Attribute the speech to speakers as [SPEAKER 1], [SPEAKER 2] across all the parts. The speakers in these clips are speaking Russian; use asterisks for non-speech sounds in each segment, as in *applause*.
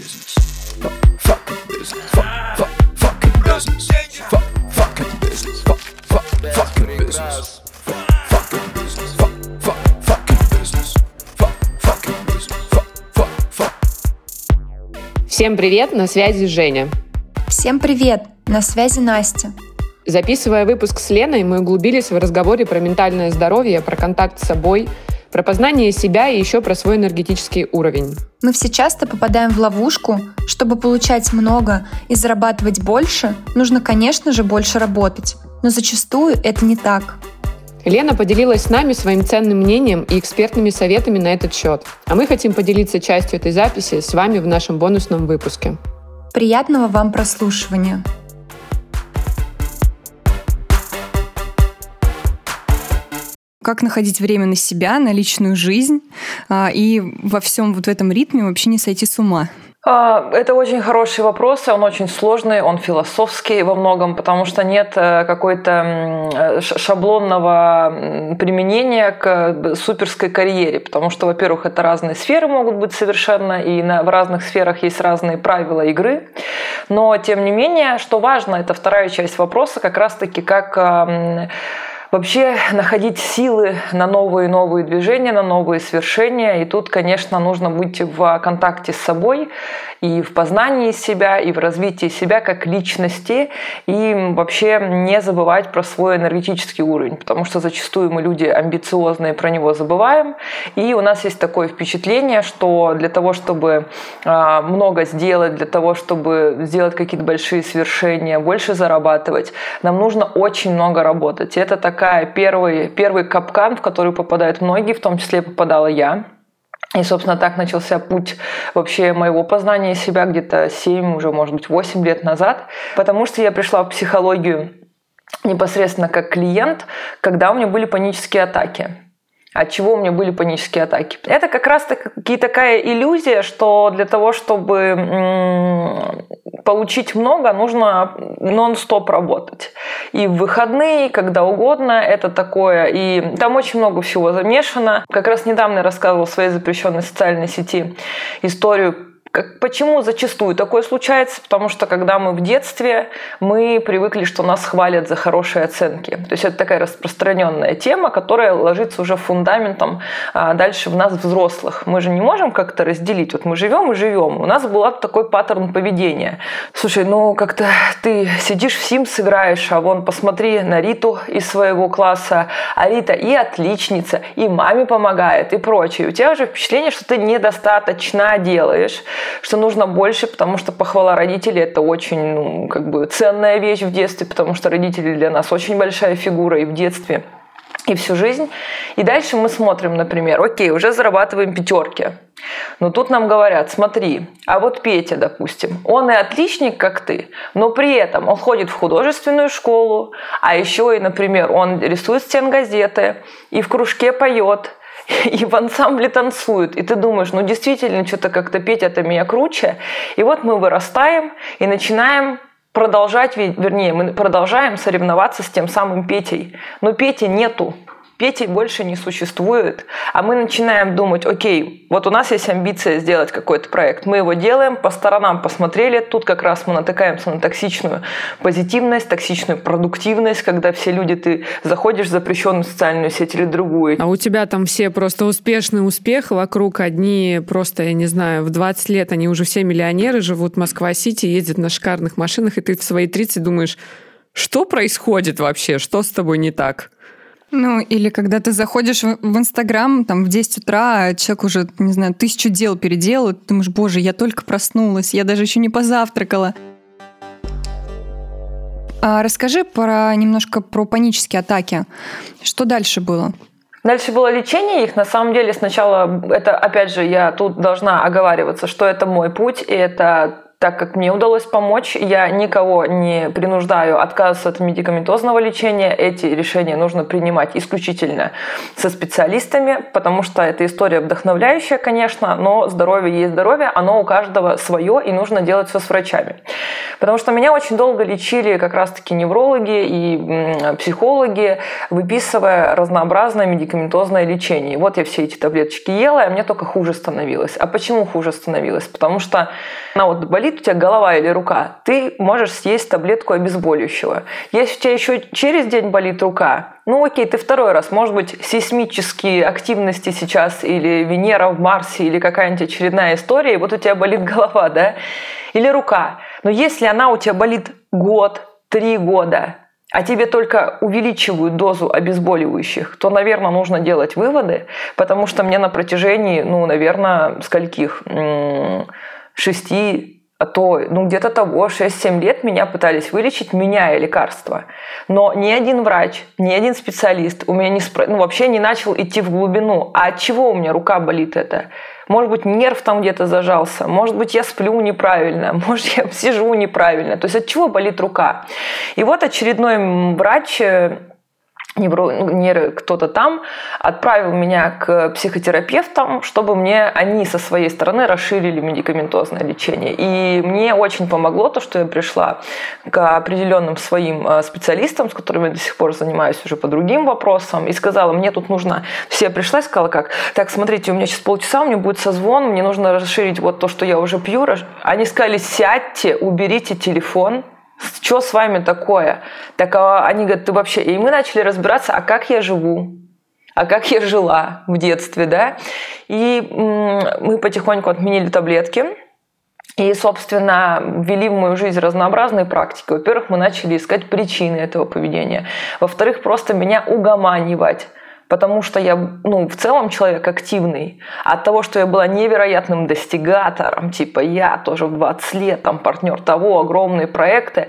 [SPEAKER 1] business. Fuck, fucking business. Fuck, fuck, fucking business. Fuck, fucking business. Fuck, fuck, fucking business. Fuck, fucking business. Fuck, fuck, fucking business. Fuck, fucking business. Fuck, fuck, fuck.
[SPEAKER 2] Всем привет, на связи Женя.
[SPEAKER 3] Всем привет! На связи Настя.
[SPEAKER 2] Записывая выпуск с Леной, мы углубились в разговоре про ментальное здоровье, про контакт с собой, про познание себя и еще про свой энергетический уровень.
[SPEAKER 3] Мы все часто попадаем в ловушку. Чтобы получать много и зарабатывать больше, нужно, конечно же, больше работать. Но зачастую это не так.
[SPEAKER 2] Лена поделилась с нами своим ценным мнением и экспертными советами на этот счет. А мы хотим поделиться частью этой записи с вами в нашем бонусном выпуске.
[SPEAKER 3] Приятного вам прослушивания!
[SPEAKER 4] Как находить время на себя, на личную жизнь а, и во всем вот этом ритме вообще не сойти с ума?
[SPEAKER 5] А, это очень хороший вопрос, он очень сложный, он философский во многом, потому что нет э, какой-то шаблонного применения к суперской карьере, потому что, во-первых, это разные сферы могут быть совершенно, и в разных сферах есть разные правила игры, но тем не менее, что важно, это вторая часть вопроса, как раз-таки как вообще находить силы на новые и новые движения, на новые свершения. И тут, конечно, нужно быть в контакте с собой и в познании себя, и в развитии себя как личности, и вообще не забывать про свой энергетический уровень, потому что зачастую мы люди амбициозные, про него забываем, и у нас есть такое впечатление, что для того, чтобы а, много сделать, для того, чтобы сделать какие-то большие свершения, больше зарабатывать, нам нужно очень много работать. И это такая первый, первый капкан, в который попадают многие, в том числе попадала я. И, собственно, так начался путь вообще моего познания себя где-то 7, уже, может быть, 8 лет назад, потому что я пришла в психологию непосредственно как клиент, когда у меня были панические атаки. От чего у меня были панические атаки? Это как раз-таки такая иллюзия, что для того, чтобы получить много, нужно нон-стоп работать. И в выходные, когда угодно, это такое. И там очень много всего замешано. Как раз недавно я рассказывала в своей запрещенной социальной сети историю как, почему зачастую такое случается? Потому что когда мы в детстве, мы привыкли, что нас хвалят за хорошие оценки. То есть это такая распространенная тема, которая ложится уже фундаментом а дальше в нас взрослых. Мы же не можем как-то разделить. Вот мы живем и живем. У нас был такой паттерн поведения. Слушай, ну как-то ты сидишь в Sims играешь, а вон посмотри на Риту из своего класса, а Рита и отличница, и маме помогает, и прочее. У тебя уже впечатление, что ты недостаточно делаешь что нужно больше, потому что похвала родителей – это очень ну, как бы ценная вещь в детстве, потому что родители для нас очень большая фигура и в детстве, и всю жизнь. И дальше мы смотрим, например, окей, уже зарабатываем пятерки. Но тут нам говорят, смотри, а вот Петя, допустим, он и отличник, как ты, но при этом он ходит в художественную школу, а еще и, например, он рисует стенгазеты и в кружке поет, *laughs* и в ансамбле танцуют. И ты думаешь, ну действительно, что-то как-то петь это меня круче. И вот мы вырастаем и начинаем продолжать, вернее, мы продолжаем соревноваться с тем самым Петей. Но Пети нету. Пети больше не существует, а мы начинаем думать, окей, вот у нас есть амбиция сделать какой-то проект, мы его делаем, по сторонам посмотрели, тут как раз мы натыкаемся на токсичную позитивность, токсичную продуктивность, когда все люди, ты заходишь в запрещенную социальную сеть или другую.
[SPEAKER 6] А у тебя там все просто успешный успех, вокруг одни просто, я не знаю, в 20 лет они уже все миллионеры, живут в Москва-Сити, ездят на шикарных машинах, и ты в свои 30 думаешь, что происходит вообще, что с тобой не так?
[SPEAKER 4] Ну, или когда ты заходишь в Инстаграм, там, в 10 утра, а человек уже, не знаю, тысячу дел переделал, ты думаешь, боже, я только проснулась, я даже еще не позавтракала. А расскажи про немножко про панические атаки. Что дальше было?
[SPEAKER 5] Дальше было лечение их. На самом деле сначала, это опять же, я тут должна оговариваться, что это мой путь, и это так как мне удалось помочь, я никого не принуждаю отказываться от медикаментозного лечения. Эти решения нужно принимать исключительно со специалистами, потому что эта история вдохновляющая, конечно, но здоровье есть здоровье, оно у каждого свое, и нужно делать все с врачами. Потому что меня очень долго лечили как раз-таки неврологи и психологи, выписывая разнообразное медикаментозное лечение. Вот я все эти таблеточки ела, и мне только хуже становилось. А почему хуже становилось? Потому что ну, вот болит у тебя голова или рука, ты можешь съесть таблетку обезболивающего. Если у тебя еще через день болит рука, ну окей, ты второй раз, может быть, сейсмические активности сейчас или Венера в Марсе или какая-нибудь очередная история, и вот у тебя болит голова, да, или рука. Но если она у тебя болит год, три года, а тебе только увеличивают дозу обезболивающих, то, наверное, нужно делать выводы, потому что мне на протяжении, ну, наверное, скольких, шести а то, ну, где-то того, 6-7 лет меня пытались вылечить, меняя лекарства. Но ни один врач, ни один специалист у меня не спро... ну, вообще не начал идти в глубину. А от чего у меня рука болит это? Может быть, нерв там где-то зажался, может быть, я сплю неправильно, *laughs* может, я сижу неправильно. То есть от чего болит рука? И вот очередной врач э, невро, нейро, кто-то там отправил меня к психотерапевтам, чтобы мне они со своей стороны расширили медикаментозное лечение. И мне очень помогло то, что я пришла к определенным своим э, специалистам, с которыми я до сих пор занимаюсь уже по другим вопросам, и сказала, мне тут нужно... Все пришла и сказала, как, так, смотрите, у меня сейчас полчаса, у меня будет созвон, мне нужно расширить вот то, что я уже пью. Они сказали, сядьте, уберите телефон, что с вами такое? Так а они говорят, ты вообще... И мы начали разбираться, а как я живу? а как я жила в детстве, да. И мы потихоньку отменили таблетки, и, собственно, ввели в мою жизнь разнообразные практики. Во-первых, мы начали искать причины этого поведения. Во-вторых, просто меня угоманивать потому что я, ну, в целом человек активный. От того, что я была невероятным достигатором, типа я тоже в 20 лет, там, партнер того, огромные проекты,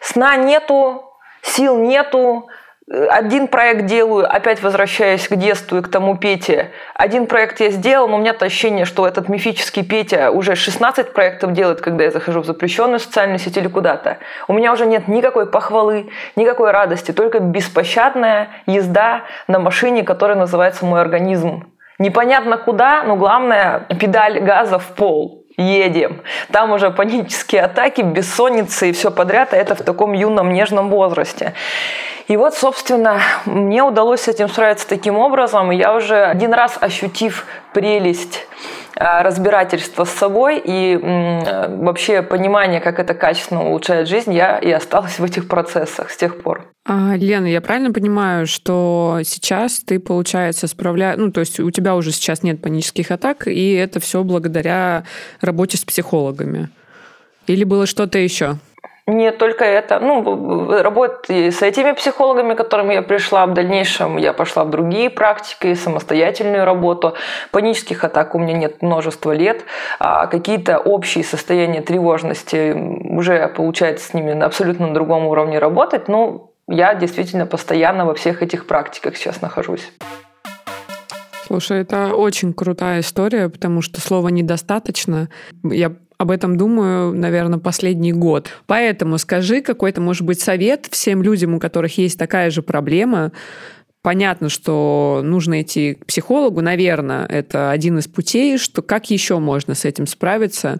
[SPEAKER 5] сна нету, сил нету, один проект делаю, опять возвращаясь к детству и к тому Пете. Один проект я сделал, но у меня то ощущение, что этот мифический Петя уже 16 проектов делает, когда я захожу в запрещенную социальную сеть или куда-то. У меня уже нет никакой похвалы, никакой радости, только беспощадная езда на машине, которая называется «Мой организм». Непонятно куда, но главное – педаль газа в пол едем. Там уже панические атаки, бессонница и все подряд, а это в таком юном нежном возрасте. И вот, собственно, мне удалось с этим справиться таким образом. Я уже один раз ощутив прелесть э, разбирательства с собой и вообще понимание, как это качественно улучшает жизнь, я и осталась в этих процессах с тех пор.
[SPEAKER 6] А, Лена, я правильно понимаю, что сейчас ты, получается, справляешь... Ну, то есть у тебя уже сейчас нет панических атак, и это все благодаря работе с психологами? Или было что-то еще?
[SPEAKER 5] Не только это. Ну, работать с этими психологами, к которым я пришла, в дальнейшем я пошла в другие практики, самостоятельную работу. Панических атак у меня нет множество лет. А какие-то общие состояния тревожности уже получается с ними на абсолютно другом уровне работать. Ну, я действительно постоянно во всех этих практиках сейчас нахожусь.
[SPEAKER 6] Слушай, это очень крутая история, потому что слова недостаточно. Я об этом думаю, наверное, последний год. Поэтому скажи какой-то, может быть, совет всем людям, у которых есть такая же проблема, Понятно, что нужно идти к психологу, наверное, это один из путей, что как еще можно с этим справиться,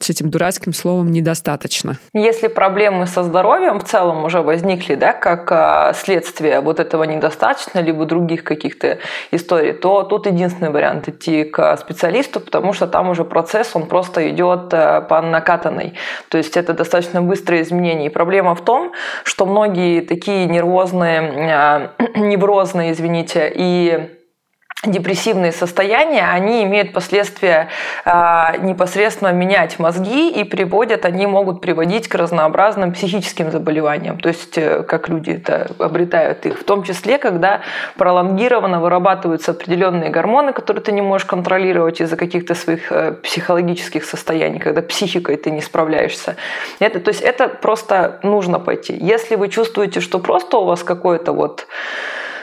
[SPEAKER 6] с этим дурацким словом недостаточно.
[SPEAKER 5] Если проблемы со здоровьем в целом уже возникли, да, как а, следствие вот этого недостаточно, либо других каких-то историй, то тут единственный вариант идти к специалисту, потому что там уже процесс, он просто идет э, по накатанной. То есть это достаточно быстрые изменения. И проблема в том, что многие такие нервозные, а, *clears throat* неврозные, извините, и депрессивные состояния, они имеют последствия э, непосредственно менять мозги и приводят, они могут приводить к разнообразным психическим заболеваниям. То есть, э, как люди это обретают их, в том числе, когда пролонгированно вырабатываются определенные гормоны, которые ты не можешь контролировать из-за каких-то своих э, психологических состояний, когда психикой ты не справляешься. Это, то есть это просто нужно пойти. Если вы чувствуете, что просто у вас какое-то вот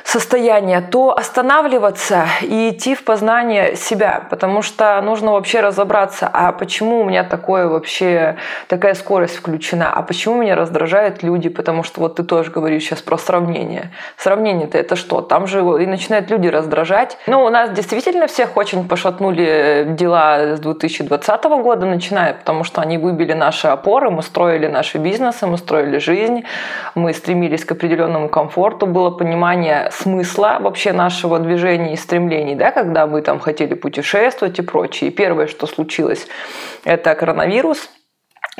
[SPEAKER 5] состояние, то останавливаться и идти в познание себя, потому что нужно вообще разобраться, а почему у меня такое вообще, такая скорость включена, а почему меня раздражают люди, потому что вот ты тоже говоришь сейчас про сравнение. Сравнение-то это что? Там же и начинают люди раздражать. Ну, у нас действительно всех очень пошатнули дела с 2020 года, начиная, потому что они выбили наши опоры, мы строили наши бизнесы, мы строили жизнь, мы стремились к определенному комфорту, было понимание смысла вообще нашего движения и стремлений, да, когда мы там хотели путешествовать и прочее. И первое, что случилось, это коронавирус,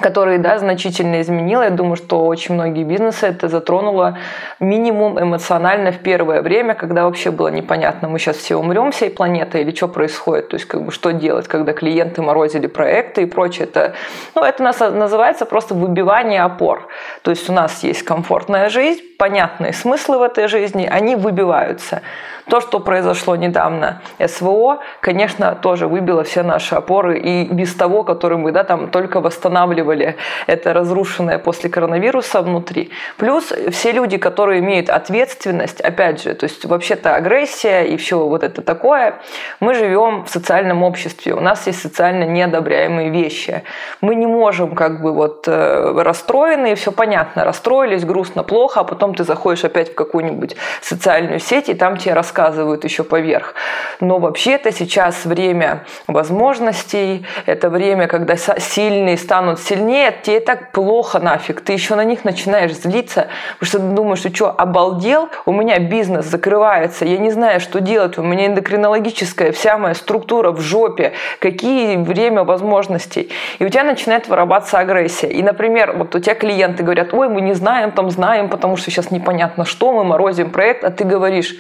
[SPEAKER 5] который да, значительно изменил. Я думаю, что очень многие бизнесы это затронуло минимум эмоционально в первое время, когда вообще было непонятно, мы сейчас все умрем, всей планеты, или что происходит, то есть как бы что делать, когда клиенты морозили проекты и прочее. Это, ну, это нас называется просто выбивание опор. То есть у нас есть комфортная жизнь, понятные смыслы в этой жизни, они выбиваются. То, что произошло недавно, СВО, конечно, тоже выбило все наши опоры и без того, которые мы да, там только восстанавливали это разрушенное после коронавируса внутри. Плюс все люди, которые имеют ответственность, опять же, то есть вообще-то агрессия и все вот это такое, мы живем в социальном обществе, у нас есть социально неодобряемые вещи. Мы не можем как бы вот э, расстроены, все понятно, расстроились, грустно, плохо, а потом ты заходишь опять в какую-нибудь социальную сеть, и там тебе рассказывают рассказывают еще поверх. Но вообще-то сейчас время возможностей, это время, когда сильные станут сильнее, тебе так плохо нафиг, ты еще на них начинаешь злиться, потому что ты думаешь, что что, обалдел, у меня бизнес закрывается, я не знаю, что делать, у меня эндокринологическая вся моя структура в жопе, какие время возможностей. И у тебя начинает вырабатываться агрессия. И, например, вот у тебя клиенты говорят, ой, мы не знаем, там знаем, потому что сейчас непонятно что, мы морозим проект, а ты говоришь,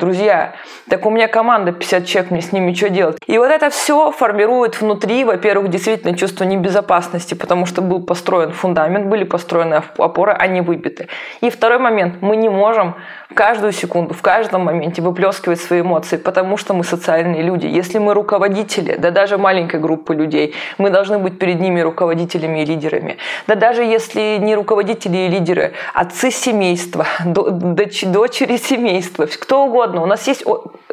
[SPEAKER 5] друзья, так у меня команда 50 человек, мне с ними что делать? И вот это все формирует внутри, во-первых, действительно чувство небезопасности, потому что был построен фундамент, были построены опоры, они выбиты. И второй момент, мы не можем в каждую секунду, в каждом моменте выплескивать свои эмоции, потому что мы социальные люди. Если мы руководители, да даже маленькой группы людей, мы должны быть перед ними руководителями и лидерами. Да даже если не руководители и лидеры, отцы семейства, дочери семейства, кто угодно. У нас есть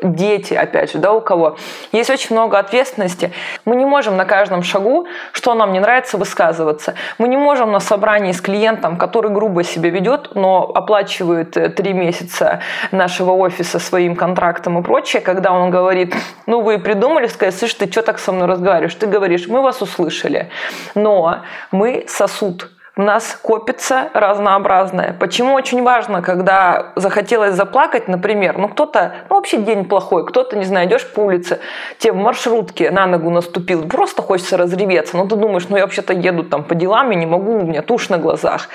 [SPEAKER 5] дети, опять же, да, у кого. Есть очень много ответственности. Мы не можем на каждом шагу, что нам не нравится, высказываться. Мы не можем на собрании с клиентом, который грубо себя ведет, но оплачивает э, три месяца нашего офиса своим контрактом и прочее, когда он говорит, ну вы придумали сказать, слышь, ты что так со мной разговариваешь? Ты говоришь, мы вас услышали, но мы сосуд, у нас копится разнообразное. Почему очень важно, когда захотелось заплакать, например, ну кто-то, ну вообще день плохой, кто-то, не знаю, идешь по улице, тебе в маршрутке на ногу наступил, просто хочется разреветься, но ты думаешь, ну я вообще-то еду там по делам, я не могу, у меня тушь на глазах.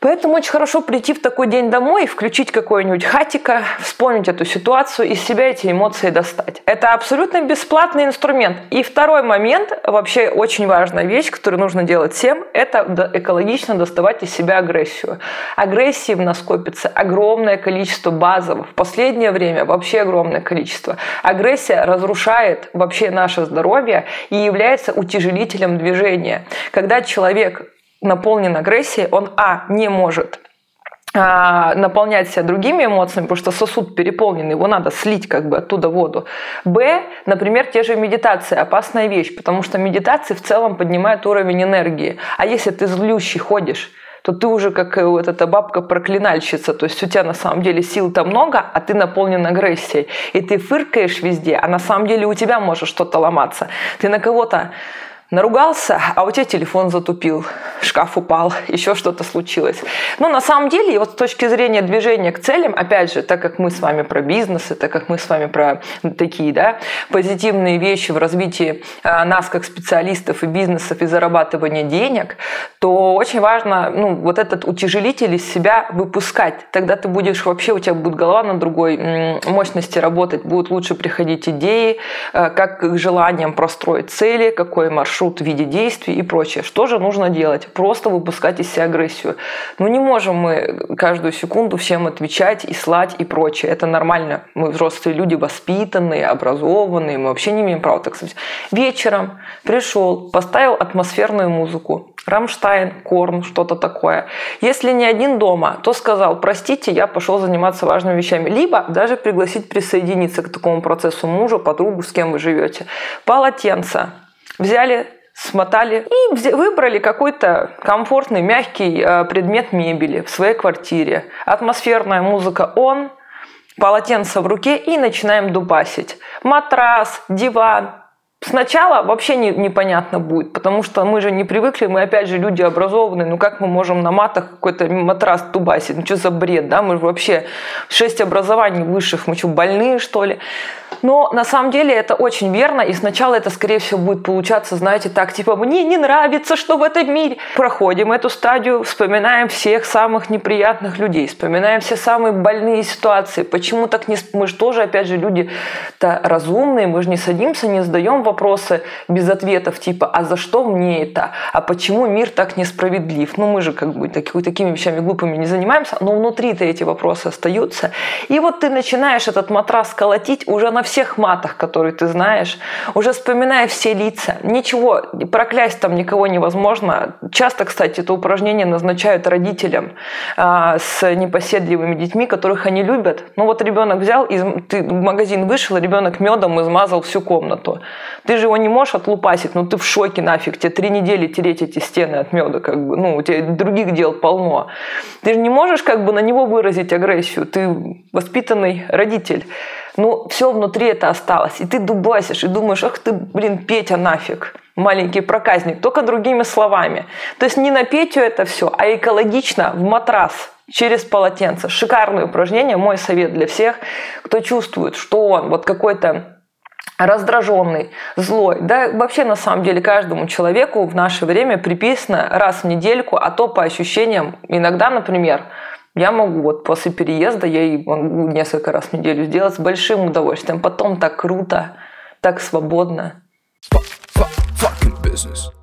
[SPEAKER 5] Поэтому очень хорошо прийти в такой день домой, включить какой-нибудь хатика, вспомнить эту ситуацию, из себя эти эмоции достать. Это абсолютно бесплатный инструмент. И второй момент, вообще очень важная вещь, которую нужно делать всем, это экологично доставать из себя агрессию. Агрессии в нас копится огромное количество базовых. В последнее время вообще огромное количество. Агрессия разрушает вообще наше здоровье и является утяжелителем движения. Когда человек наполнен агрессией, он, а, не может а, наполнять себя другими эмоциями, потому что сосуд переполнен, его надо слить как бы оттуда воду. Б, например, те же медитации, опасная вещь, потому что медитации в целом поднимают уровень энергии. А если ты злющий ходишь, то ты уже как э, вот эта бабка-проклинальщица, то есть у тебя на самом деле сил-то много, а ты наполнен агрессией, и ты фыркаешь везде, а на самом деле у тебя может что-то ломаться. Ты на кого-то наругался, а у тебя телефон затупил, шкаф упал, *laughs* еще что-то случилось. Но на самом деле, вот с точки зрения движения к целям, опять же, так как мы с вами про бизнес, так как мы с вами про такие да, позитивные вещи в развитии а, нас как специалистов и бизнесов и зарабатывания денег, то очень важно ну, вот этот утяжелитель из себя выпускать. Тогда ты будешь вообще, у тебя будет голова на другой мощности работать, будут лучше приходить идеи, а, как к желаниям простроить цели, какой маршрут маршрут в виде действий и прочее. Что же нужно делать? просто выпускать из себя агрессию. Ну не можем мы каждую секунду всем отвечать и слать и прочее. Это нормально. Мы взрослые люди, воспитанные, образованные, мы вообще не имеем права так сказать. Вечером пришел, поставил атмосферную музыку, Рамштайн, Корн, что-то такое. Если не один дома, то сказал, простите, я пошел заниматься важными вещами. Либо даже пригласить присоединиться к такому процессу мужа, подругу, с кем вы живете. Полотенце. Взяли смотали и выбрали какой-то комфортный, мягкий э, предмет мебели в своей квартире. Атмосферная музыка он, полотенце в руке и начинаем дубасить. Матрас, диван, Сначала вообще не, непонятно будет, потому что мы же не привыкли, мы опять же люди образованные, ну как мы можем на матах какой-то матрас тубасить, ну что за бред, да, мы же вообще шесть образований высших, мы что, больные что ли? Но на самом деле это очень верно, и сначала это, скорее всего, будет получаться, знаете, так, типа, мне не нравится, что в этом мире. Проходим эту стадию, вспоминаем всех самых неприятных людей, вспоминаем все самые больные ситуации. Почему так не... Мы же тоже, опять же, люди-то разумные, мы же не садимся, не задаем вопросы без ответов, типа, а за что мне это? А почему мир так несправедлив? Ну, мы же как бы такими, такими вещами глупыми не занимаемся, но внутри-то эти вопросы остаются. И вот ты начинаешь этот матрас колотить уже на всех матах, которые ты знаешь, уже вспоминая все лица. Ничего, проклясть там никого невозможно. Часто, кстати, это упражнение назначают родителям а, с непоседливыми детьми, которых они любят. Ну вот ребенок взял, из, ты в магазин вышел, ребенок медом измазал всю комнату. Ты же его не можешь отлупасить, ну ты в шоке нафиг, тебе три недели тереть эти стены от меда, как бы, ну у тебя других дел полно. Ты же не можешь как бы на него выразить агрессию, ты воспитанный родитель ну, все внутри это осталось. И ты дубасишь и думаешь, ах ты, блин, Петя нафиг, маленький проказник, только другими словами. То есть не на Петю это все, а экологично в матрас через полотенце. Шикарное упражнение, мой совет для всех, кто чувствует, что он вот какой-то раздраженный, злой. Да, вообще на самом деле каждому человеку в наше время приписано раз в недельку, а то по ощущениям, иногда, например, я могу вот после переезда, я и могу несколько раз в неделю сделать с большим удовольствием. Потом так круто, так свободно.
[SPEAKER 1] Fuck, fuck, fucking business.